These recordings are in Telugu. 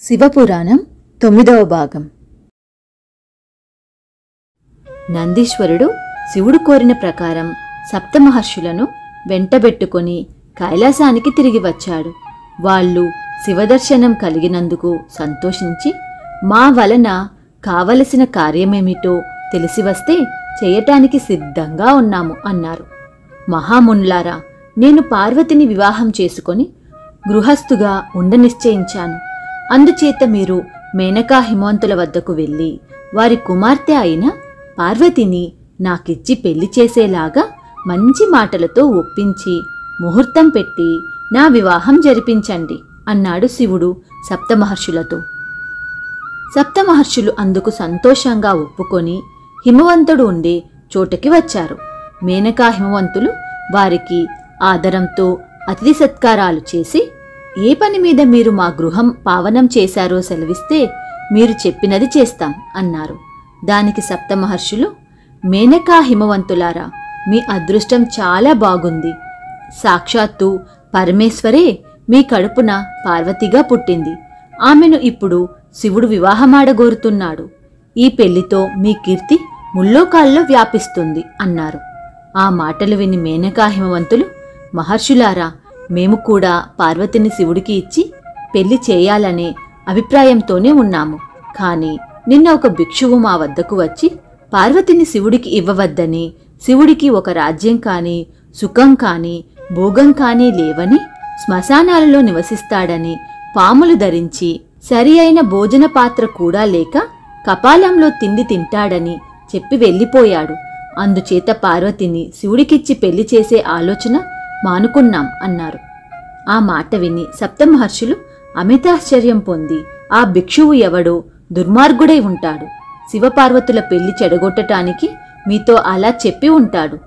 శివపురాణం తొమ్మిదవ భాగం. నందీశ్వరుడు శివుడు కోరిన ప్రకారం సప్తమహర్షులను వెంటబెట్టుకొని కైలాసానికి తిరిగి వచ్చాడు. వాళ్ళు శివదర్శనం కలిగినందుకు సంతోషించి మా వలన కావలసిన కార్యమేమిటో తెలిసి వస్తే చేయటానికి సిద్ధంగా ఉన్నాము అన్నారు. మహామున్లారా నేను పార్వతిని వివాహం చేసుకొని గృహస్థుగా ఉండ నిశ్చయించాను. అందుచేత మీరు మేనకా హిమవంతుల వద్దకు వెళ్ళి వారి కుమార్తె అయిన పార్వతిని నాకిచ్చి పెళ్ళి చేసేలాగా మంచి మాటలతో ఒప్పించి ముహూర్తం పెట్టి నా వివాహం జరిపించండి అన్నాడు శివుడు సప్తమహర్షులతో. సప్తమహర్షులు అందుకు సంతోషంగా ఒప్పుకొని హిమవంతుడు ఉండే చోటకి వచ్చారు. మేనకా హిమవంతులు వారికి ఆదరంతో అతిథి సత్కారాలు చేసి ఏ పని మీద మీరు మా గృహం పావనం చేశారో సెలవిస్తే మీరు చెప్పినది చేస్తాం అన్నారు. దానికి సప్తమహర్షులు మేనకా హిమవంతులారా మీ అదృష్టం చాలా బాగుంది. సాక్షాత్తు పరమేశ్వరే మీ కడుపున పార్వతిగా పుట్టింది. ఆమెను ఇప్పుడు శివుడు వివాహమాడగోరుతున్నాడు. ఈ పెళ్ళితో మీ కీర్తి ముల్లోకాల్లో వ్యాపిస్తుంది అన్నారు. ఆ మాటలు విని మేనకా హిమవంతులు మహర్షులారా మేము కూడా పార్వతిని శివుడికి ఇచ్చి పెళ్ళి చేయాలనే అభిప్రాయంతోనే ఉన్నాము. కాని నిన్న ఒక భిక్షువు మా వద్దకు వచ్చి పార్వతిని శివుడికి ఇవ్వవద్దని శివుడికి ఒక రాజ్యం కాని సుఖం కాని భోగం కాని లేవని శ్మశానాలలో నివసిస్తాడని పాములు ధరించి సరి అయిన భోజన పాత్ర కూడా లేక కపాలంలో తిండి తింటాడని చెప్పి వెళ్ళిపోయాడు. అందుచేత పార్వతిని శివుడికిచ్చి పెళ్ళి చేసే ఆలోచన మానుకున్నాం అన్నారు. ఆ మాట విని సప్తమహర్షులు అమితాశ్చర్యం పొంది ఆ భిక్షువు ఎవడో దుర్మార్గుడై ఉంటాడు. శివపార్వతుల పెళ్ళి చెడగొట్టటానికి మీతో అలా చెప్పి ఉంటాడు.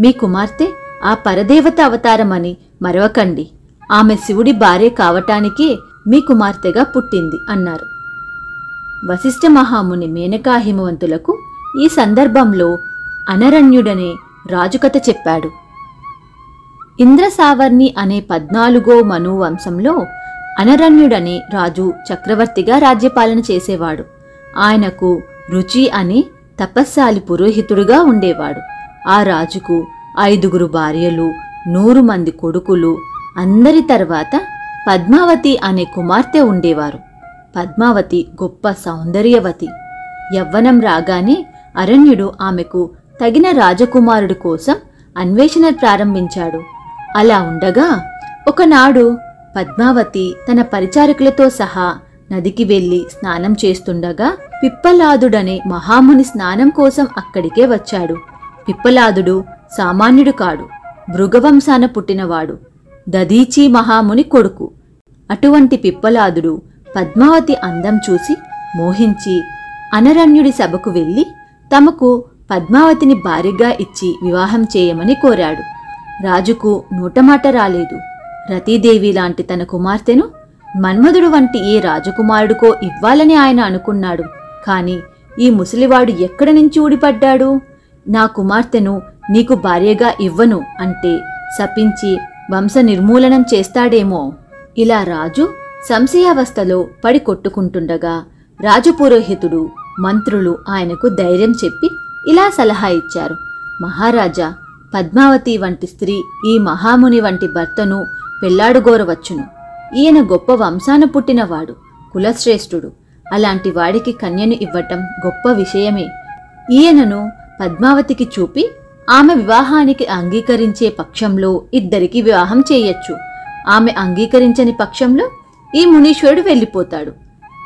మీ కుమార్తె ఆ పరదేవత అవతారమని మరవకండి. ఆమె శివుడి భార్య కావటానికే మీ కుమార్తెగా పుట్టింది అన్నారు. వశిష్ఠ మహాముని మేనకా హిమవంతులకు ఈ సందర్భంలో అనరణ్యుడనే రాజుకథ చెప్పాడు. ఇంద్రసావర్ణి అనే పద్నాలుగో మనువంశంలో అనరణ్యుడనే రాజు చక్రవర్తిగా రాజ్యపాలన చేసేవాడు. ఆయనకు రుచి అనే తపస్సాలి పురోహితుడుగా ఉండేవాడు. ఆ రాజుకు ఐదుగురు భార్యలు నూరు మంది కొడుకులు అందరి తర్వాత పద్మావతి అనే కుమార్తె ఉండేవారు. పద్మావతి గొప్ప సౌందర్యవతి. యవ్వనం రాగానే అరణ్యుడు ఆమెకు తగిన రాజకుమారుడి కోసం అన్వేషణ ప్రారంభించాడు. అలా ఉండగా ఒకనాడు పద్మావతి తన పరిచారకులతో సహా నదికి వెళ్ళి స్నానం చేస్తుండగా పిప్పలాదుడనే మహాముని స్నానం కోసం అక్కడికే వచ్చాడు. పిప్పలాదుడు సామాన్యుడు కాడు భృగవంశాన పుట్టినవాడు దదీచి మహాముని కొడుకు. అటువంటి పిప్పలాదుడు పద్మావతి అందం చూసి మోహించి అనరణ్యుడి సభకు వెళ్ళి తమకు పద్మావతిని భార్యగా ఇచ్చి వివాహం చేయమని కోరాడు. రాజుకు నోటమాట రాలేదు. రతీదేవి లాంటి తన కుమార్తెను మన్మధుడు వంటి ఏ రాజకుమారుడికో ఇవ్వాలని ఆయన అనుకున్నాడు. కాని ఈ ముసలివాడు ఎక్కడి నుంచి ఊడిపడ్డాడు? నా కుమార్తెను నీకు భార్యగా ఇవ్వను అంటే శపించి వంశ నిర్మూలనం చేస్తాడేమో. ఇలా రాజు సంశయావస్థలో పడి కొట్టుకుంటుండగా రాజపురోహితుడు మంత్రులు ఆయనకు ధైర్యం చెప్పి ఇలా సలహా ఇచ్చారు. మహారాజా పద్మావతి వంటి స్త్రీ ఈ మహాముని వంటి భర్తను పెళ్ళాడుగోరవచ్చును. ఈయన గొప్ప వంశాన పుట్టినవాడు కులశ్రేష్ఠుడు. అలాంటి వాడికి కన్యను ఇవ్వటం గొప్ప విషయమే. ఈయనను పద్మావతికి చూపి ఆమె వివాహానికి అంగీకరించే పక్షంలో ఇద్దరికి వివాహం చేయొచ్చు. ఆమె అంగీకరించని పక్షంలో ఈ మునీశ్వరుడు వెళ్ళిపోతాడు.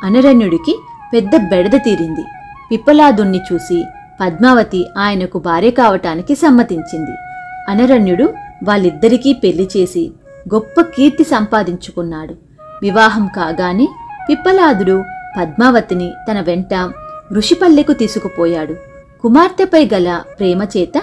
అనరణ్యుడికి పెద్ద బెడద తీరింది. పిప్పలాదుణ్ణి చూసి పద్మావతి ఆయనకు భార్య కావటానికి సమ్మతించింది. అనరణ్యుడు వాళ్ళిద్దరికీ పెళ్ళి చేసి గొప్ప కీర్తి సంపాదించుకున్నాడు. వివాహం కాగానే పిప్పలాదుడు పద్మావతిని తన వెంట ఋషిపల్లెకు తీసుకుపోయాడు. కుమార్తెపై గల ప్రేమ చేత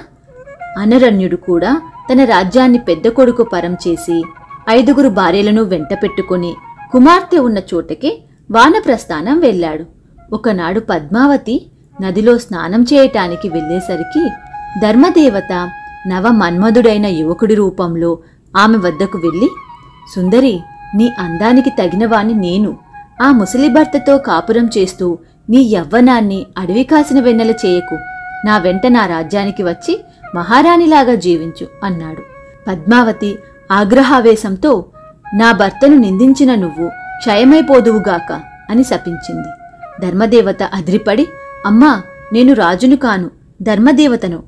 అనరణ్యుడు కూడా తన రాజ్యాన్ని పెద్ద కొడుకు పరం చేసి ఐదుగురు భార్యలను వెంట పెట్టుకుని కుమార్తె ఉన్న చోటకే వానప్రస్థానం వెళ్ళాడు. ఒకనాడు పద్మావతి నదిలో స్నానం చేయటానికి వెళ్ళేసరికి ధర్మదేవత నవ మన్మధుడైన యువకుడి రూపంలో ఆమె వద్దకు వెళ్ళి సుందరి నీ అందానికి తగినవాణి నేను. ఆ ముసలి భర్తతో కాపురం చేస్తూ నీ యవ్వనాన్ని అడవి కాసిన వెన్నెల చేయకు. నా వెంట నా రాజ్యానికి వచ్చి మహారాణిలాగా జీవించు అన్నాడు. పద్మావతి ఆగ్రహావేశంతో నా భర్తను నిందించిన నువ్వు క్షయమైపోదువుగాక అని శపించింది. ధర్మదేవత అదిరిపడి అమ్మా నేను రాజును కాను ధర్మదేవతను.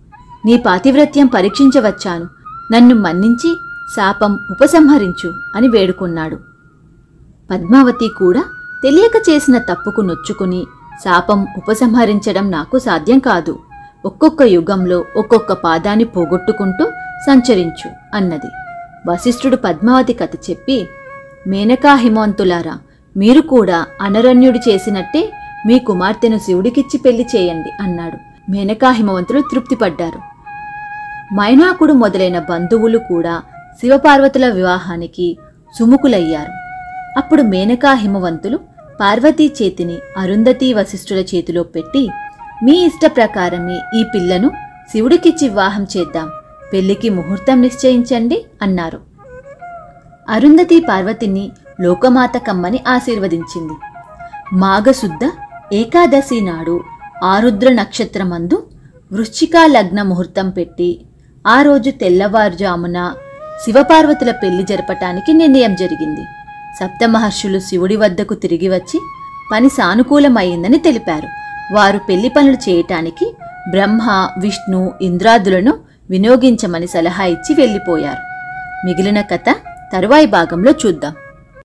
నీ పాతివ్రత్యం పరీక్షించవచ్చాను. నన్ను మన్నించి శాపం ఉపసంహరించు అని వేడుకున్నాడు. పద్మావతి కూడా తెలియక చేసిన తప్పుకు నొచ్చుకుని శాపం ఉపసంహరించడం నాకు సాధ్యం కాదు. ఒక్కొక్క యుగంలో ఒక్కొక్క పాదాన్ని పోగొట్టుకుంటూ సంచరించు అన్నది. వశిష్ఠుడు పద్మావతి కథ చెప్పి మేనకా హిమవంతులారా మీరు కూడా అనరణ్యుడు చేసినట్టే మీ కుమార్తెను శివుడికిచ్చి పెళ్ళి చేయండి అన్నాడు. మేనకా హిమవంతులు తృప్తిపడ్డారు. మైనాకుడు మొదలైన బంధువులు కూడా శివపార్వతుల వివాహానికి సుముఖులయ్యారు. అప్పుడు మేనకా హిమవంతులు పార్వతీ చేతిని అరుంధతి వశిష్ఠుల చేతిలో పెట్టి మీ ఇష్ట ప్రకారమే ఈ పిల్లను శివుడికిచ్చి వివాహం చేద్దాం. పెళ్ళికి ముహూర్తం నిశ్చయించండి అన్నారు. అరుంధతి పార్వతిని లోకమాత కమ్మని ఆశీర్వదించింది. మాఘశుద్ధ ఏకాదశి నాడు ఆరుద్ర నక్షత్రమందు వృశ్చికా లగ్న ముహూర్తం పెట్టి ఆ రోజు తెల్లవారుజామున శివపార్వతుల పెళ్ళి జరపటానికి నిర్ణయం జరిగింది. సప్తమహర్షులు శివుడి వద్దకు తిరిగి వచ్చి పని సానుకూలమైందని తెలిపారు. వారు పెళ్ళి పనులు చేయటానికి బ్రహ్మ విష్ణు ఇంద్రాదులను వినియోగించమని సలహా ఇచ్చి వెళ్ళిపోయారు. మిగిలిన కథ తరువాయి భాగంలో చూద్దాం.